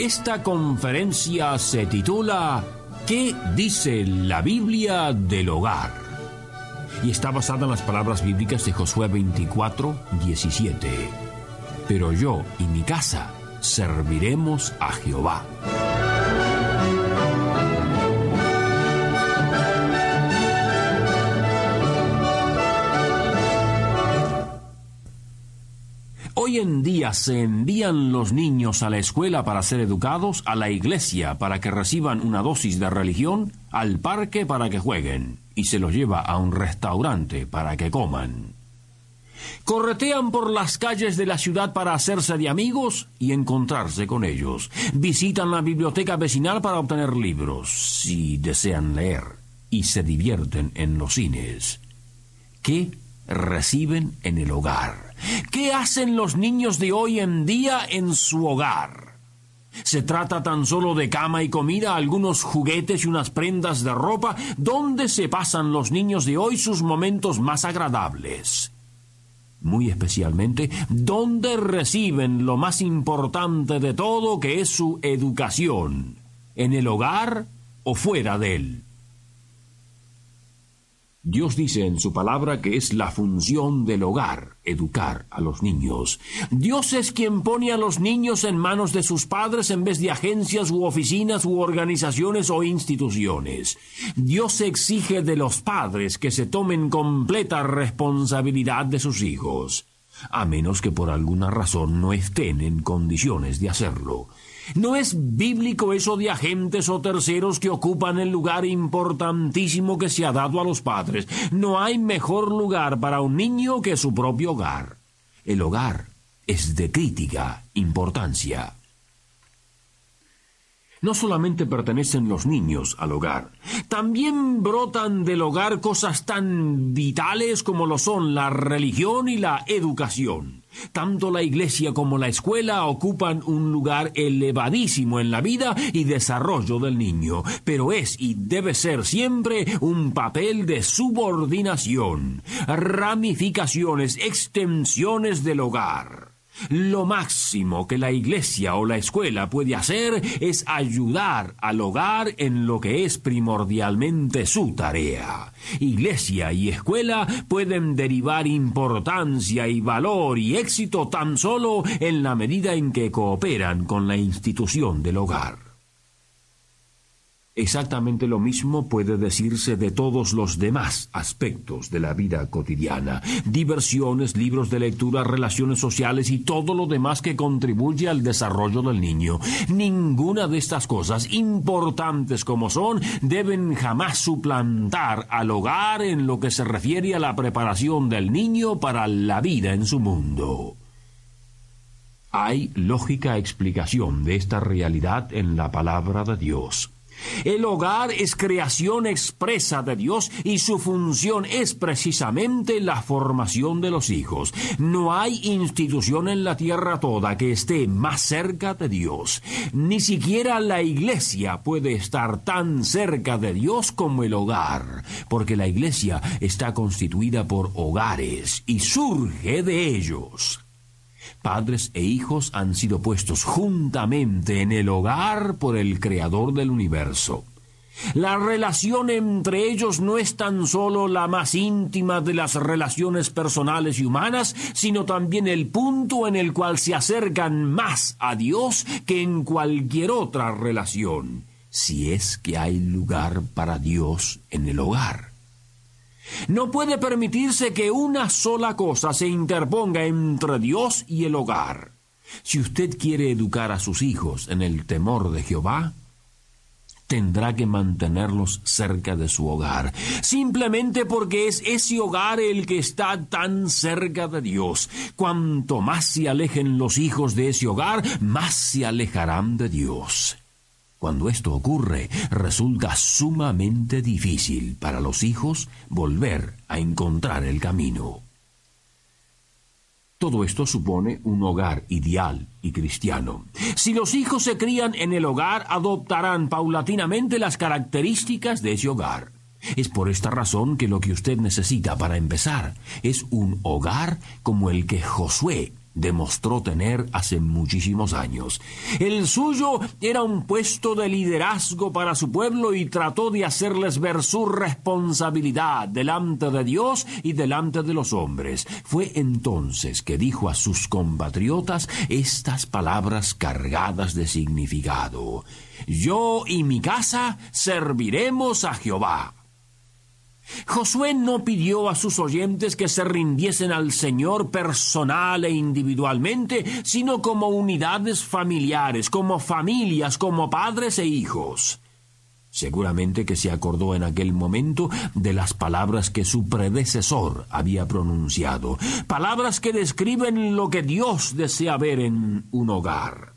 Esta conferencia se titula ¿Qué dice la Biblia del hogar? Y está basada en las palabras bíblicas de Josué 24, 17. Pero yo y mi casa serviremos a Jehová. Hoy en día se envían los niños a la escuela para ser educados, a la iglesia para que reciban una dosis de religión, al parque para que jueguen, y se los lleva a un restaurante para que coman. Corretean por las calles de la ciudad para hacerse de amigos y encontrarse con ellos. Visitan la biblioteca vecinal para obtener libros, si desean leer, y se divierten en los cines. ¿Qué reciben en el hogar? ¿Qué hacen los niños de hoy en día en su hogar? ¿Se trata tan solo de cama y comida, algunos juguetes y unas prendas de ropa? ¿Dónde se pasan los niños de hoy sus momentos más agradables? Muy especialmente, ¿dónde reciben lo más importante de todo, que es su educación? ¿En el hogar o fuera de él? Dios dice en su palabra que es la función del hogar educar a los niños. Dios es quien pone a los niños en manos de sus padres en vez de agencias u oficinas u organizaciones o instituciones. Dios exige de los padres que se tomen completa responsabilidad de sus hijos, a menos que por alguna razón no estén en condiciones de hacerlo. No es bíblico eso de agentes o terceros que ocupan el lugar importantísimo que se ha dado a los padres. No hay mejor lugar para un niño que su propio hogar. El hogar es de crítica importancia. No solamente pertenecen los niños al hogar, también brotan del hogar cosas tan vitales como lo son la religión y la educación. Tanto la iglesia como la escuela ocupan un lugar elevadísimo en la vida y desarrollo del niño, pero es y debe ser siempre un papel de subordinación, ramificaciones, extensiones del hogar. Lo máximo que la iglesia o la escuela puede hacer es ayudar al hogar en lo que es primordialmente su tarea. Iglesia y escuela pueden derivar importancia y valor y éxito tan solo en la medida en que cooperan con la institución del hogar. Exactamente lo mismo puede decirse de todos los demás aspectos de la vida cotidiana, diversiones, libros de lectura, relaciones sociales y todo lo demás que contribuye al desarrollo del niño. Ninguna de estas cosas, importantes como son, deben jamás suplantar al hogar en lo que se refiere a la preparación del niño para la vida en su mundo. Hay lógica explicación de esta realidad en la palabra de Dios. El hogar es creación expresa de Dios y su función es precisamente la formación de los hijos. No hay institución en la tierra toda que esté más cerca de Dios. Ni siquiera la iglesia puede estar tan cerca de Dios como el hogar, porque la iglesia está constituida por hogares y surge de ellos. Padres e hijos han sido puestos juntamente en el hogar por el Creador del universo. La relación entre ellos no es tan solo la más íntima de las relaciones personales y humanas, sino también el punto en el cual se acercan más a Dios que en cualquier otra relación, si es que hay lugar para Dios en el hogar. No puede permitirse que una sola cosa se interponga entre Dios y el hogar. Si usted quiere educar a sus hijos en el temor de Jehová, tendrá que mantenerlos cerca de su hogar, simplemente porque es ese hogar el que está tan cerca de Dios. Cuanto más se alejen los hijos de ese hogar, más se alejarán de Dios. Cuando esto ocurre, resulta sumamente difícil para los hijos volver a encontrar el camino. Todo esto supone un hogar ideal y cristiano. Si los hijos se crían en el hogar, adoptarán paulatinamente las características de ese hogar. Es por esta razón que lo que usted necesita para empezar es un hogar como el que Josué demostró tener hace muchísimos años. El suyo era un puesto de liderazgo para su pueblo y trató de hacerles ver su responsabilidad delante de Dios y delante de los hombres. Fue entonces que dijo a sus compatriotas estas palabras cargadas de significado. Yo y mi casa serviremos a Jehová. Josué no pidió a sus oyentes que se rindiesen al Señor personal e individualmente, sino como unidades familiares, como familias, como padres e hijos. Seguramente que se acordó en aquel momento de las palabras que su predecesor había pronunciado, palabras que describen lo que Dios desea ver en un hogar.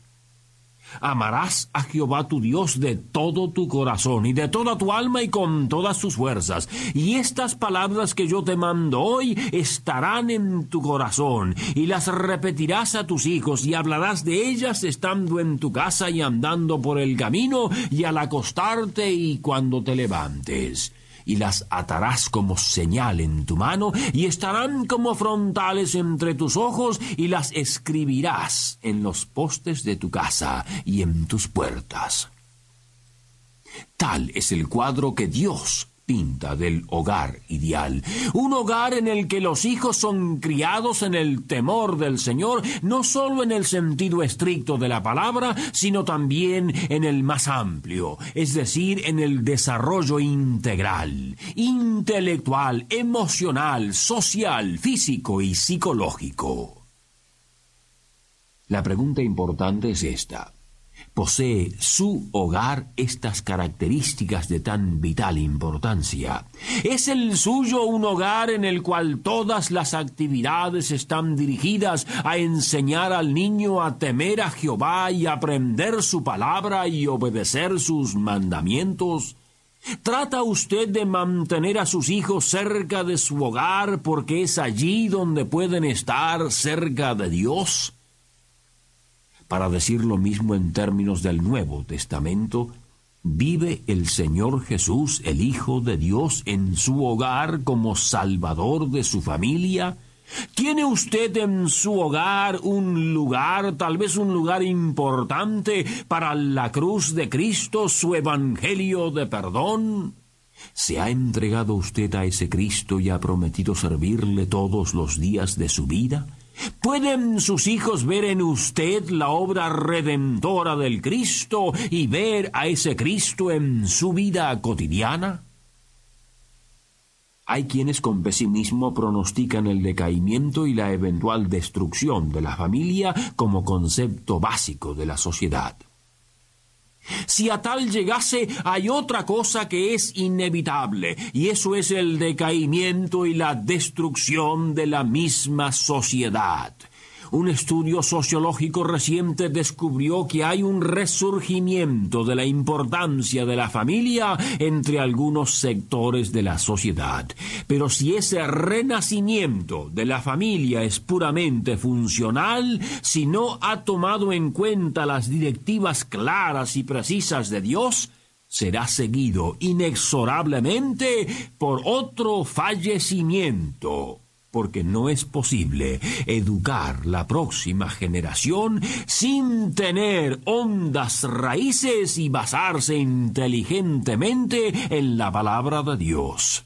Amarás a Jehová tu Dios de todo tu corazón y de toda tu alma y con todas tus fuerzas. Y estas palabras que yo te mando hoy estarán en tu corazón y las repetirás a tus hijos y hablarás de ellas estando en tu casa y andando por el camino y al acostarte y cuando te levantes y las atarás como señal en tu mano, y estarán como frontales entre tus ojos, y las escribirás en los postes de tu casa y en tus puertas. Tal es el cuadro que Dios pinta del hogar ideal. Un hogar en el que los hijos son criados en el temor del Señor, no solo en el sentido estricto de la palabra, sino también en el más amplio, es decir, en el desarrollo integral, intelectual, emocional, social, físico y psicológico. La pregunta importante es esta posee su hogar estas características de tan vital importancia. Es el suyo un hogar en el cual todas las actividades están dirigidas a enseñar al niño a temer a Jehová y aprender su palabra y obedecer sus mandamientos. ¿Trata usted de mantener a sus hijos cerca de su hogar porque es allí donde pueden estar cerca de Dios? Para decir lo mismo en términos del Nuevo Testamento, ¿vive el Señor Jesús, el Hijo de Dios, en su hogar como Salvador de su familia? ¿Tiene usted en su hogar un lugar, tal vez un lugar importante para la cruz de Cristo, su Evangelio de perdón? ¿Se ha entregado usted a ese Cristo y ha prometido servirle todos los días de su vida? ¿Pueden sus hijos ver en usted la obra redentora del Cristo y ver a ese Cristo en su vida cotidiana? Hay quienes con pesimismo pronostican el decaimiento y la eventual destrucción de la familia como concepto básico de la sociedad. Si a tal llegase, hay otra cosa que es inevitable, y eso es el decaimiento y la destrucción de la misma sociedad. Un estudio sociológico reciente descubrió que hay un resurgimiento de la importancia de la familia entre algunos sectores de la sociedad. Pero si ese renacimiento de la familia es puramente funcional, si no ha tomado en cuenta las directivas claras y precisas de Dios, será seguido inexorablemente por otro fallecimiento porque no es posible educar la próxima generación sin tener hondas raíces y basarse inteligentemente en la palabra de Dios.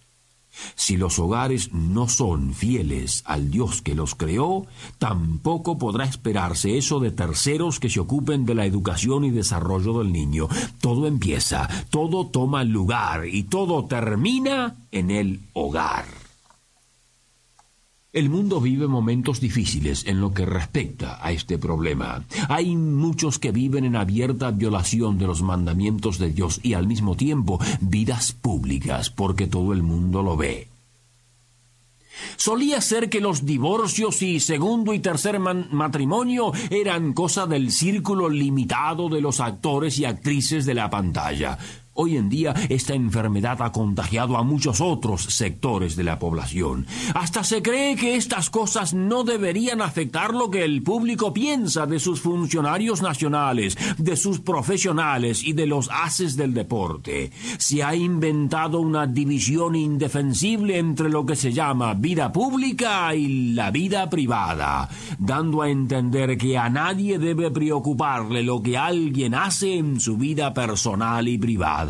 Si los hogares no son fieles al Dios que los creó, tampoco podrá esperarse eso de terceros que se ocupen de la educación y desarrollo del niño. Todo empieza, todo toma lugar y todo termina en el hogar. El mundo vive momentos difíciles en lo que respecta a este problema. Hay muchos que viven en abierta violación de los mandamientos de Dios y al mismo tiempo vidas públicas porque todo el mundo lo ve. Solía ser que los divorcios y segundo y tercer matrimonio eran cosa del círculo limitado de los actores y actrices de la pantalla. Hoy en día esta enfermedad ha contagiado a muchos otros sectores de la población. Hasta se cree que estas cosas no deberían afectar lo que el público piensa de sus funcionarios nacionales, de sus profesionales y de los haces del deporte. Se ha inventado una división indefensible entre lo que se llama vida pública y la vida privada, dando a entender que a nadie debe preocuparle lo que alguien hace en su vida personal y privada.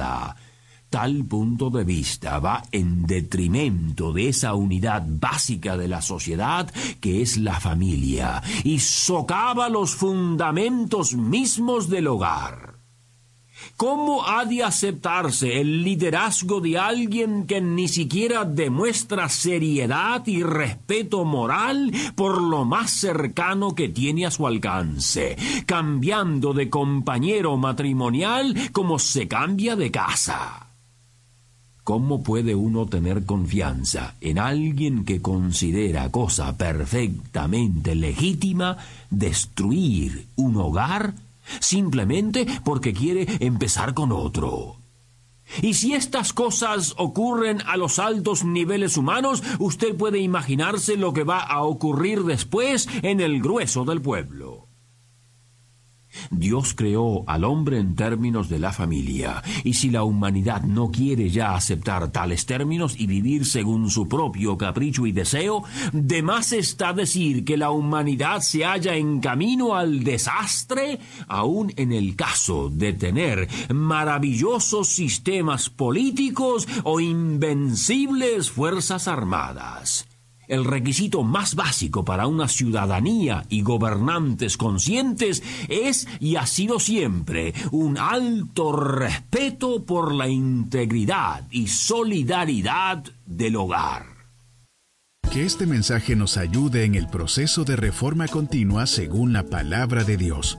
Tal punto de vista va en detrimento de esa unidad básica de la sociedad que es la familia y socava los fundamentos mismos del hogar. ¿Cómo ha de aceptarse el liderazgo de alguien que ni siquiera demuestra seriedad y respeto moral por lo más cercano que tiene a su alcance, cambiando de compañero matrimonial como se cambia de casa? ¿Cómo puede uno tener confianza en alguien que considera cosa perfectamente legítima destruir un hogar simplemente porque quiere empezar con otro. Y si estas cosas ocurren a los altos niveles humanos, usted puede imaginarse lo que va a ocurrir después en el grueso del pueblo. Dios creó al hombre en términos de la familia, y si la humanidad no quiere ya aceptar tales términos y vivir según su propio capricho y deseo, de más está decir que la humanidad se halla en camino al desastre, aun en el caso de tener maravillosos sistemas políticos o invencibles fuerzas armadas el requisito más básico para una ciudadanía y gobernantes conscientes es y ha sido siempre un alto respeto por la integridad y solidaridad del hogar. Que este mensaje nos ayude en el proceso de reforma continua según la palabra de Dios.